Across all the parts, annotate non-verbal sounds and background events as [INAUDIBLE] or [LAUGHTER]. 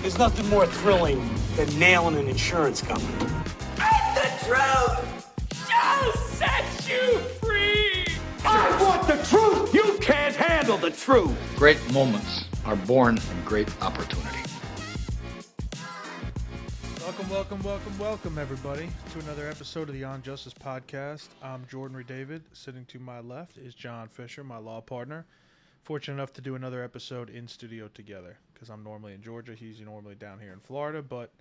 There's nothing more thrilling than nailing an insurance company. And the truth shall set you free. I want the truth! You can't handle the truth. Great moments are born from great opportunity. Welcome, welcome, welcome, welcome, everybody, to another episode of the On Justice Podcast. I'm Jordan Redavid. Sitting to my left is John Fischer, my law partner. Fortunate enough to do another episode in studio together because I'm normally in Georgia. He's normally down here in Florida, but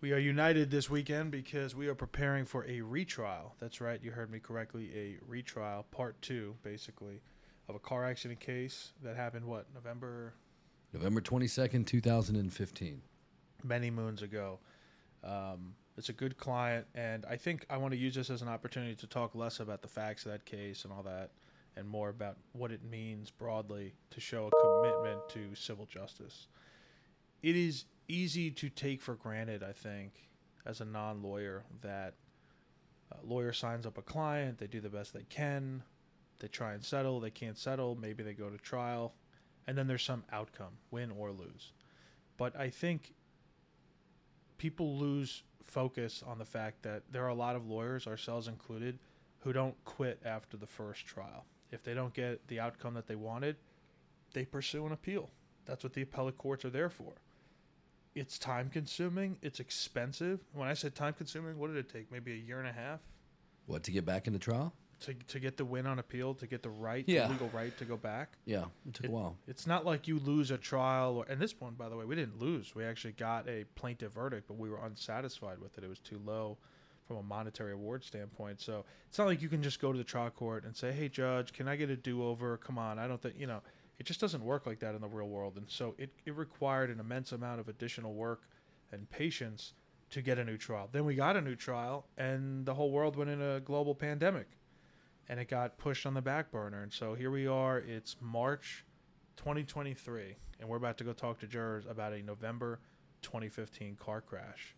we are united this weekend because we are preparing for a retrial. That's right, you heard me correctly. A retrial, part two, basically, of a car accident case that happened, what, November November 22nd, 2015. many moons ago. Um, it's a good client, and I think I want to use this as an opportunity to talk less about the facts of that case and all that, and more about what it means broadly to show a commitment to civil justice. It is easy to take for granted, I think, as a non lawyer, that a lawyer signs up a client, they do the best they can, they try and settle, they can't settle, maybe they go to trial, and then there's some outcome, win or lose. But I think people lose focus on the fact that there are a lot of lawyers, ourselves included, who don't quit after the first trial. If they don't get the outcome that they wanted, they pursue an appeal. That's what the appellate courts are there for. It's time consuming, it's expensive. When I said time consuming, what did it take? Maybe a year and a half What, to get back into trial? to, to get the win on appeal, to get the right, Yeah. the legal right to go back. Yeah, it took It- a while. It's not like you lose a trial, or, and this one, by the way, we didn't lose. We actually got a plaintiff verdict, but we were unsatisfied with it. It was too low from a monetary award standpoint. So it's not like you can just go to the trial court and say, "Hey, judge, can I get a do-over? Come on, I don't think you know." It just doesn't work like that in the real world, and so it, it required an immense amount of additional work and patience to get a new trial. Then we got a new trial, and the whole world went in a global pandemic, and it got pushed on the back burner. And so here we are. It's March 2023, and we're about to go talk to jurors about a November 2015 car crash.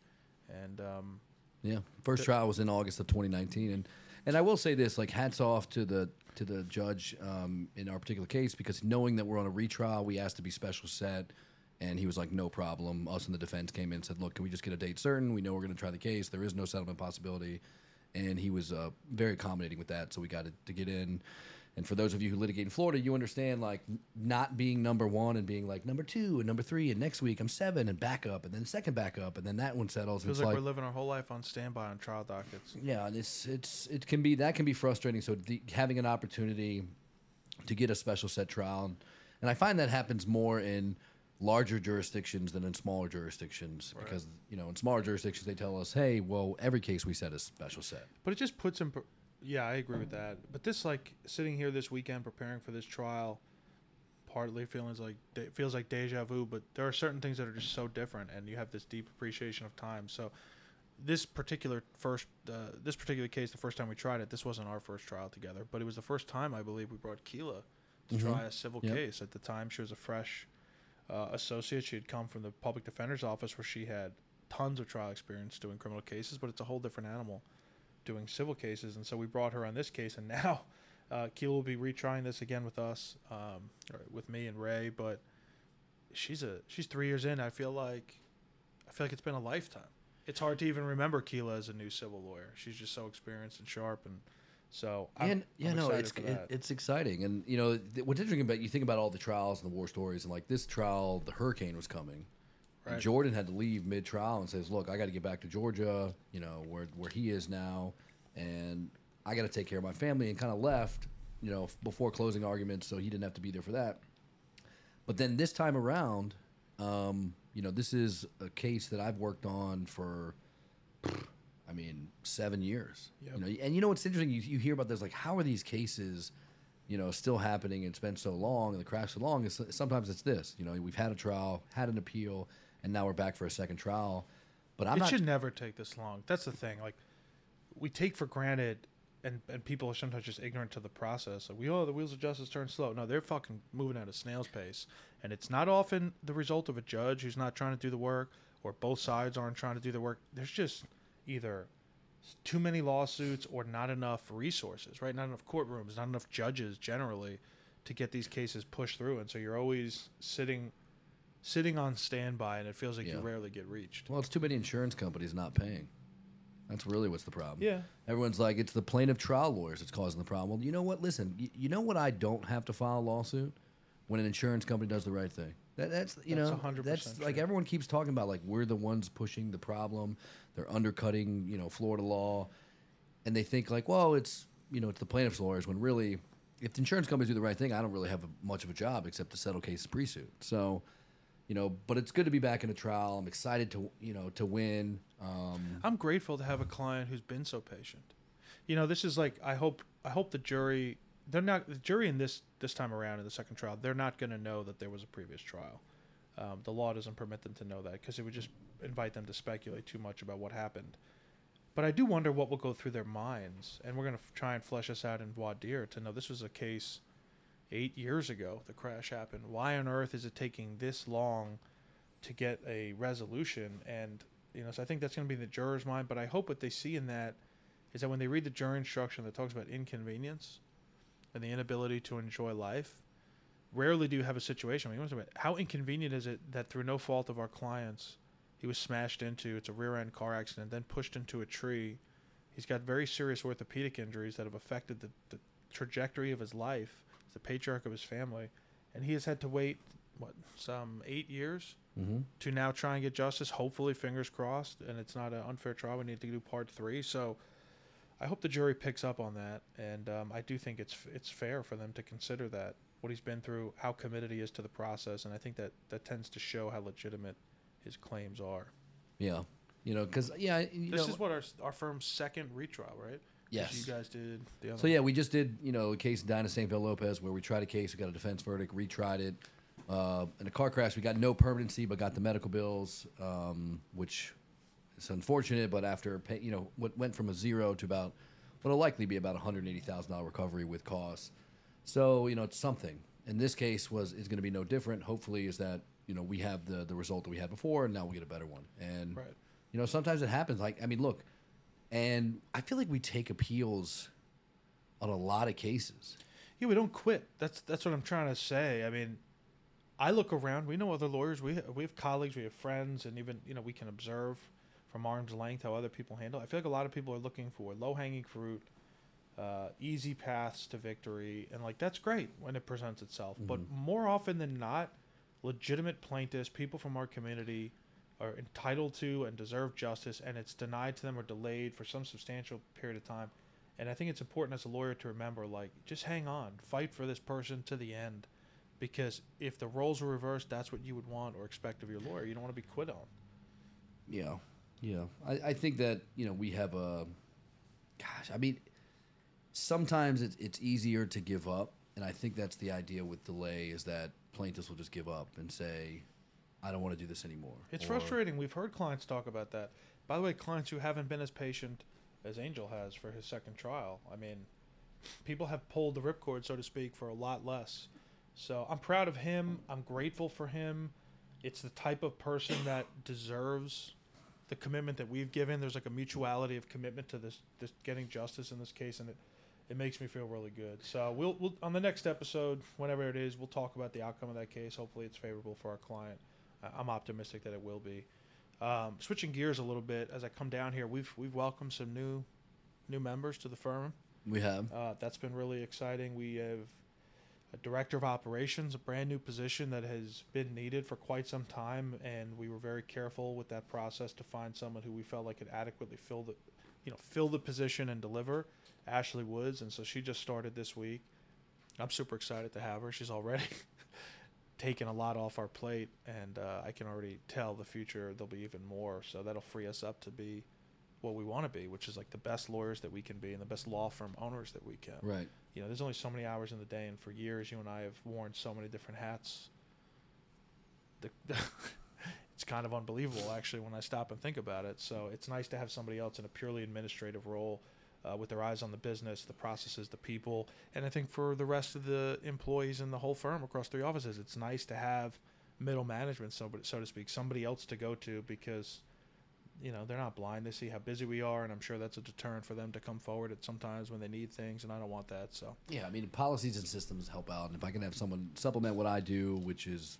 And um, Yeah, first trial was in August of 2019, and and I will say this: like, hats off to the to the judge um, in our particular case because knowing that we're on a retrial, we asked to be special set, and he was like, "No problem." Us and the defense came in and said, "Look, can we just get a date certain? We know we're going to try the case. There is no settlement possibility," and he was uh, very accommodating with that. So we got it to get in. And for those of you who litigate in Florida, you understand like not being number one and being like number two and number three, and next week I'm seven and backup, and then second backup, and then that one settles. and feels it's like, we're living our whole life on standby on trial dockets. yeah, and it's it's it can be that can be frustrating. So the, having an opportunity to get a special set trial, and I find that happens more in larger jurisdictions than in smaller jurisdictions because you know in smaller jurisdictions they tell us, hey, well every case we set is special set. But it just puts in. Yeah, I agree with that. But this, like, sitting here this weekend preparing for this trial, partly feels like it feels like deja vu. But there are certain things that are just so different, and you have this deep appreciation of time. So, this particular first, uh, this particular case, the first time we tried it, this wasn't our first trial together, but it was the first time I believe we brought Keyla to try a civil Yep. case. At the time, she was a fresh uh, associate. She had come from the public defender's office where she had tons of trial experience doing criminal cases, but it's a whole different animal doing civil cases. And so we brought her on this case, and now [LAUGHS] uh, Keyla will be retrying this again with us, um, or with me and Ray. But she's a she's three years in. I feel like I feel like it's been a lifetime. It's hard to even remember Keyla as a new civil lawyer. She's just so experienced and sharp, and so I'm, and yeah, I'm no, it's it, it's exciting, and you know th- what's interesting about you think about all the trials and the war stories, and like this trial, the hurricane was coming. Right. Jordan had to leave mid trial and says, "Look, I got to get back to Georgia, you know, where where he is now, and I got to take care of my family." And kind of left, you know, before closing arguments, so he didn't have to be there for that. But then this time around, um, you know, this is a case that I've worked on for, I mean, seven years. Yep. You know, and you know what's interesting? You, you hear about this, like, how are these cases, you know, still happening? and It's been so long, and the crash so long. It's, sometimes it's this. You know, we've had a trial, had an appeal, and now we're back for a second trial. But I'm it not. should never take this long. That's the thing. Like we take for granted, and and people are sometimes just ignorant to the process. Like we oh the wheels of justice turn slow. No, they're fucking moving at a snail's pace, and it's not often the result of a judge who's not trying to do the work, or both sides aren't trying to do the work. There's just either too many lawsuits or not enough resources, right? Not enough courtrooms, not enough judges generally to get these cases pushed through, and so you're always sitting sitting on standby, and it feels like you Yeah. rarely get reached. Well, it's too many insurance companies not paying. That's really what's the problem. Yeah. Everyone's like, it's the plaintiff trial lawyers that's causing the problem. Well, you know what? Listen, you, you know what? I don't have to file a lawsuit when an insurance company does the right thing. That, that's you That's know 100% that's like true. everyone keeps talking about like we're the ones pushing the problem. They're undercutting you know Florida law, and they think like, well, it's you know it's the plaintiff's lawyers when really, if the insurance companies do the right thing, I don't really have a, much of a job except to settle cases pre-suit. So, you know, but it's good to be back in a trial. I'm excited to you know to win. Um, I'm grateful to have a client who's been so patient. You know, this is like I hope I hope the jury they're not the jury in this this time around in the second trial they're not going to know that there was a previous trial. Um, the law doesn't permit them to know that because it would just invite them to speculate too much about what happened. But I do wonder what will go through their minds, and we're going to f- try and flesh this out in voir dire to know this was a case eight years ago. The crash happened. Why on earth is it taking this long to get a resolution? And you know, so I think that's going to be in the juror's mind. But I hope what they see in that is that when they read the jury instruction that talks about inconvenience and the inability to enjoy life, rarely do you have a situation. I mean, how inconvenient is it that through no fault of our clients, he was smashed into? It's a rear end car accident, then pushed into a tree. He's got very serious orthopedic injuries that have affected the, the trajectory of his life. The patriarch of his family, and he has had to wait what some eight years to now try and get justice. Hopefully, fingers crossed, and it's not an unfair trial. We need to do part three. So, I hope the jury picks up on that, and um, I do think it's it's fair for them to consider that what he's been through, how committed he is to the process, and I think that that tends to show how legitimate his claims are. yeah, you know, because yeah, you This know, is what our our firm's second retrial, right? Yes. you guys did the other. So yeah, we just did you know a case in Dinah St. Phil Lopez where we tried a case, we got a defense verdict, retried it. Uh, in a car crash, we got no permanency, but got the medical bills, um, which is unfortunate. But after pay, you know what went from a zero to about what'll likely be about one hundred eighty thousand dollar recovery with costs. So you know it's something. In this case, was is going to be no different. Hopefully, is that you know we have the the result that we had before, and now we get a better one. And Right. you know sometimes it happens. Like I mean, look, and I feel like we take appeals on a lot of cases. Yeah, we don't quit. That's that's what I'm trying to say. I mean, I look around. We know other lawyers. We we have colleagues. We have friends, and even you know we can observe from arm's length how other people handle. it. I feel like a lot of people are looking for low hanging fruit, uh, easy paths to victory, and like that's great when it presents itself. But more often than not, legitimate plaintiffs, people from our community, are entitled to and deserve justice, and it's denied to them or delayed for some substantial period of time. And I think it's important as a lawyer to remember, like, just hang on, fight for this person to the end, because if the roles were reversed, that's what you would want or expect of your lawyer. You don't want to be quit on. Yeah, yeah. I, I think that you know we have a. Gosh, I mean, sometimes it's it's easier to give up, and I think that's the idea with delay is that plaintiffs will just give up and say, "I don't want to do this anymore." It's Or- frustrating. We've heard clients talk about that. By the way, clients who haven't been as patient as Angel has for his second trial. I mean, people have pulled the ripcord, so to speak, for a lot less. So I'm proud of him. I'm grateful for him. It's the type of person that deserves the commitment that we've given. There's like a mutuality of commitment to this, this getting justice in this case, and it, it makes me feel really good. So we'll, we'll on the next episode, whenever it is, we'll talk about the outcome of that case. Hopefully, it's favorable for our client. I'm optimistic that it will be. Um, switching gears a little bit as I come down here, we've we've welcomed some new new members to the firm. We have. Uh, that's been really exciting. We have a director of operations, a brand new position that has been needed for quite some time, and we were very careful with that process to find someone who we felt like could adequately fill the, you know, fill the position and deliver. Ashley Woods, and so she just started this week. I'm super excited to have her. She's already [LAUGHS] taken a lot off our plate, and uh, I can already tell the future there'll be even more. So that'll free us up to be what we want to be, which is like the best lawyers that we can be and the best law firm owners that we can. Right. You know, there's only so many hours in the day, and for years, you and I have worn so many different hats. The, [LAUGHS] it's kind of unbelievable, actually, when I stop and think about it. So it's nice to have somebody else in a purely administrative role. Uh, with their eyes on the business, the processes, the people, and I think for the rest of the employees in the whole firm across three offices, it's nice to have middle management, so, so to speak, somebody else to go to because you know they're not blind they see how busy we are and i'm sure that's a deterrent for them to come forward at sometimes when they need things and i don't want that so Yeah, I mean, policies and systems help out. And if I can have someone supplement what I do, which is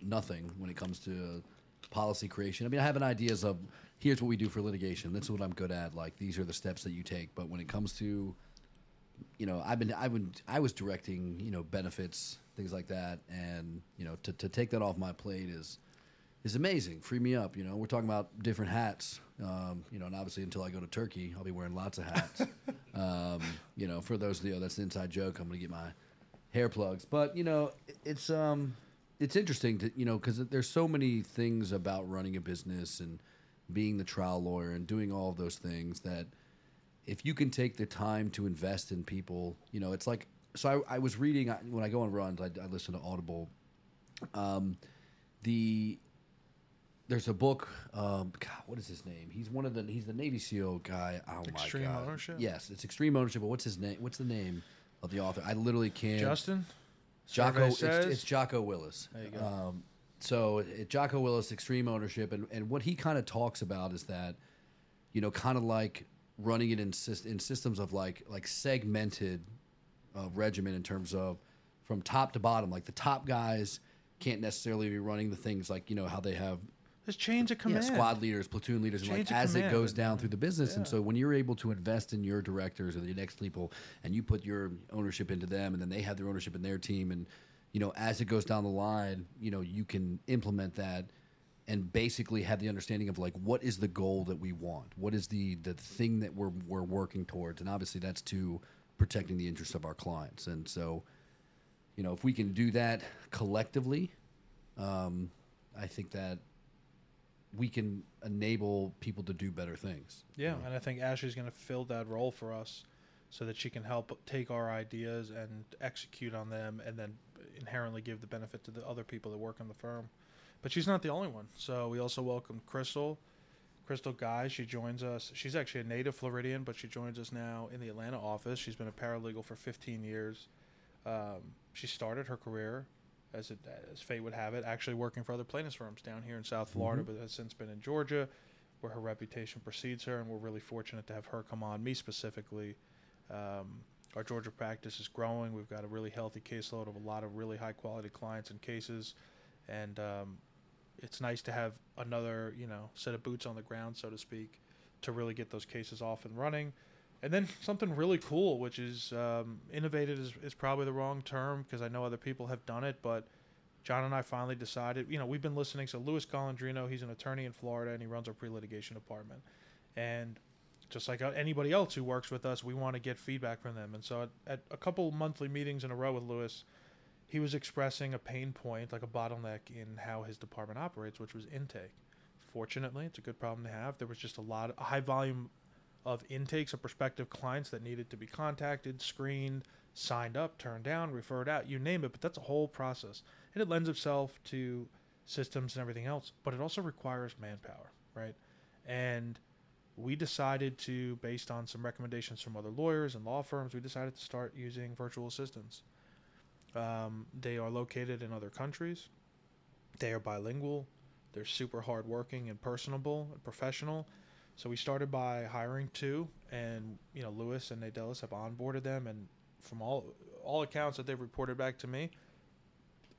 nothing when it comes to policy creation. I mean, I have an ideas of here's what we do for litigation. This is what I'm good at. Like these are the steps that you take. But when it comes to you know, I've been I've been I was directing you know benefits things like that, and you know to, to take that off my plate is is amazing. Free me up. You know, we're talking about different hats. Um, you know, and obviously until I go to Turkey, I'll be wearing lots of hats. [LAUGHS] um, you know, for those of you know, that's an inside joke. I'm gonna get my hair plugs, but you know, it's um, it's interesting to you know because there's so many things about running a business and being the trial lawyer and doing all of those things that if you can take the time to invest in people, you know, it's like. So I, I was reading I- when I go on runs, I, I listen to Audible. Um, the there's a book. Um, God, what is his name? He's one of the. He's the Navy SEAL guy. Oh Extreme my god. Ownership? Yes, it's Extreme Ownership. But what's his name? What's the name of the author? I literally can't. Justin. Jocko. It's, it's Jocko Willink. There you go. Um, so it, Jocko Willink, extreme ownership, and, and what he kind of talks about is that, you know, kind of like running it in, in systems of like like segmented uh, regimen in terms of from top to bottom. Like the top guys can't necessarily be running the things like you know how they have There's chains of yeah, command. squad leaders, platoon leaders, and like as it goes down through the business. And so when you're able to invest in your directors or the next people, and you put your ownership into them, and then they have their ownership in their team, and you know as it goes down the line, you know you can implement that and basically have the understanding of like what is the goal that we want, what is the the thing that we're we're working towards, and obviously that's to protecting the interests of our clients. And so, you know, if we can do that collectively, um, I think that we can enable people to do better things. Yeah, and I think Ashley's going to fill that role for us so that she can help take our ideas and execute on them and then inherently give the benefit to the other people that work in the firm. But she's not the only one. So we also welcome Crystal. Crystal Guy, she joins us. She's actually a native Floridian, but she joins us now in the Atlanta office. She's been a paralegal for 15 years. Um, she started her career, as it, as fate would have it, actually working for other plaintiffs firms down here in South Florida, but has since been in Georgia, where her reputation precedes her, and we're really fortunate to have her come on. Me specifically, um, our Georgia practice is growing. We've got a really healthy caseload of a lot of really high quality clients and cases, and um, it's nice to have another, you know, set of boots on the ground, so to speak, to really get those cases off and running. And then something really cool, which is um, innovative, is, is probably the wrong term because I know other people have done it, but John and I finally decided, you know, we've been listening. So Louis Colandrino, he's an attorney in Florida and he runs our pre-litigation department. And just like uh, anybody else who works with us, we want to get feedback from them. And so at, at a couple monthly meetings in a row with Lewis, he was expressing a pain point, like a bottleneck in how his department operates, which was intake. Fortunately, it's a good problem to have. There was just a lot, of, a high volume of intakes of prospective clients that needed to be contacted, screened, signed up, turned down, referred out, you name it. But that's a whole process, and it lends itself to systems and everything else. But it also requires manpower, right? And we decided to, based on some recommendations from other lawyers and law firms, we decided to start using virtual assistants. Um, they are located in other countries. They are bilingual. They're super hardworking and personable and professional. So we started by hiring two, and you know Lewis and Nadelis have onboarded them, and from all all accounts that they've reported back to me,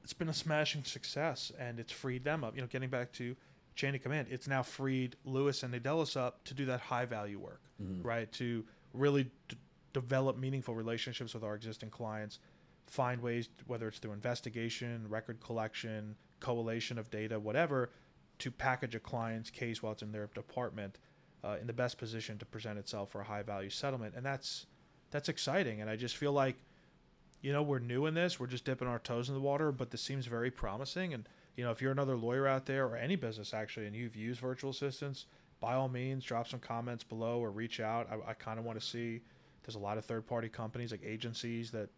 it's been a smashing success, and it's freed them up. You know, getting back to chain of command, it's now freed Lewis and Adelis up to do that high value work, right? To really d- develop meaningful relationships with our existing clients, find ways, whether it's through investigation, record collection, collation of data, whatever, to package a client's case while it's in their department uh, in the best position to present itself for a high value settlement, and that's that's exciting. And I just feel like, you know, we're new in this, we're just dipping our toes in the water, but this seems very promising. And you know, if you're another lawyer out there or any business actually, and you've used virtual assistants, by all means, drop some comments below or reach out. I, I kind of want to see. There's a lot of third party companies like agencies that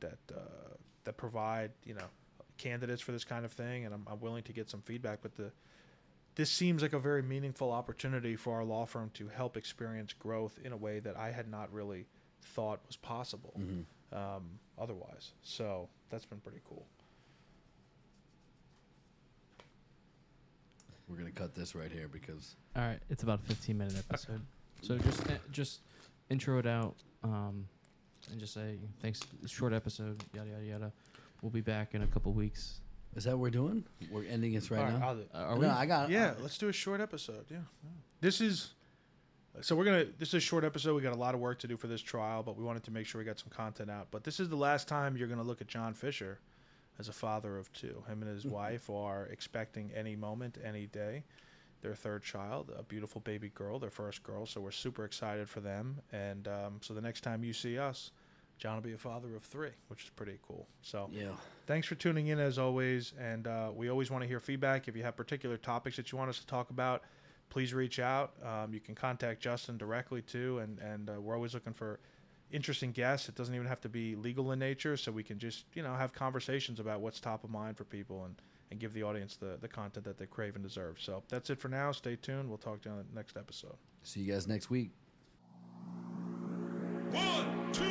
that uh, that provide you know candidates for this kind of thing, and I'm, I'm willing to get some feedback. But the this seems like a very meaningful opportunity for our law firm to help experience growth in a way that I had not really thought was possible um, otherwise. So that's been pretty cool. We're gonna cut this right here because All right, it's about a 15 minute episode. So just uh, just intro it out um, and just say thanks. Short episode, yada yada yada. We'll be back in a couple weeks Is that what we're doing? We're ending this right All right, now. I'll do- Are no, we? I got. yeah, let's do a short episode. Yeah. yeah. This is so we're gonna this is a short episode. We got a lot of work to do for this trial, but we wanted to make sure we got some content out. But this is the last time you're gonna look at John Fischer as a father of two. Him and his wife are expecting any moment, any day. Their third child, a beautiful baby girl, their first girl. So we're super excited for them. And um, so the next time you see us, John will be a father of three, which is pretty cool. So Yeah. thanks for tuning in as always and uh, we always want to hear feedback if you have particular topics that you want us to talk about please reach out. Um, you can contact justin directly too and, and uh, we're always looking for interesting guests. It doesn't even have to be legal in nature so we can just you know have conversations about what's top of mind for people and, and give the audience the, the content that they crave and deserve. So that's it for now. Stay tuned. We'll talk to you on the next episode. See you guys next week. One, two,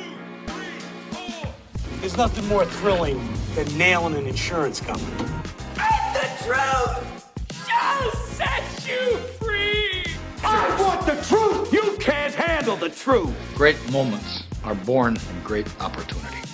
three, four. There's nothing more thrilling than nailing an insurance company. And the truth the truth! You can't handle the truth! Great moments are born in great opportunity.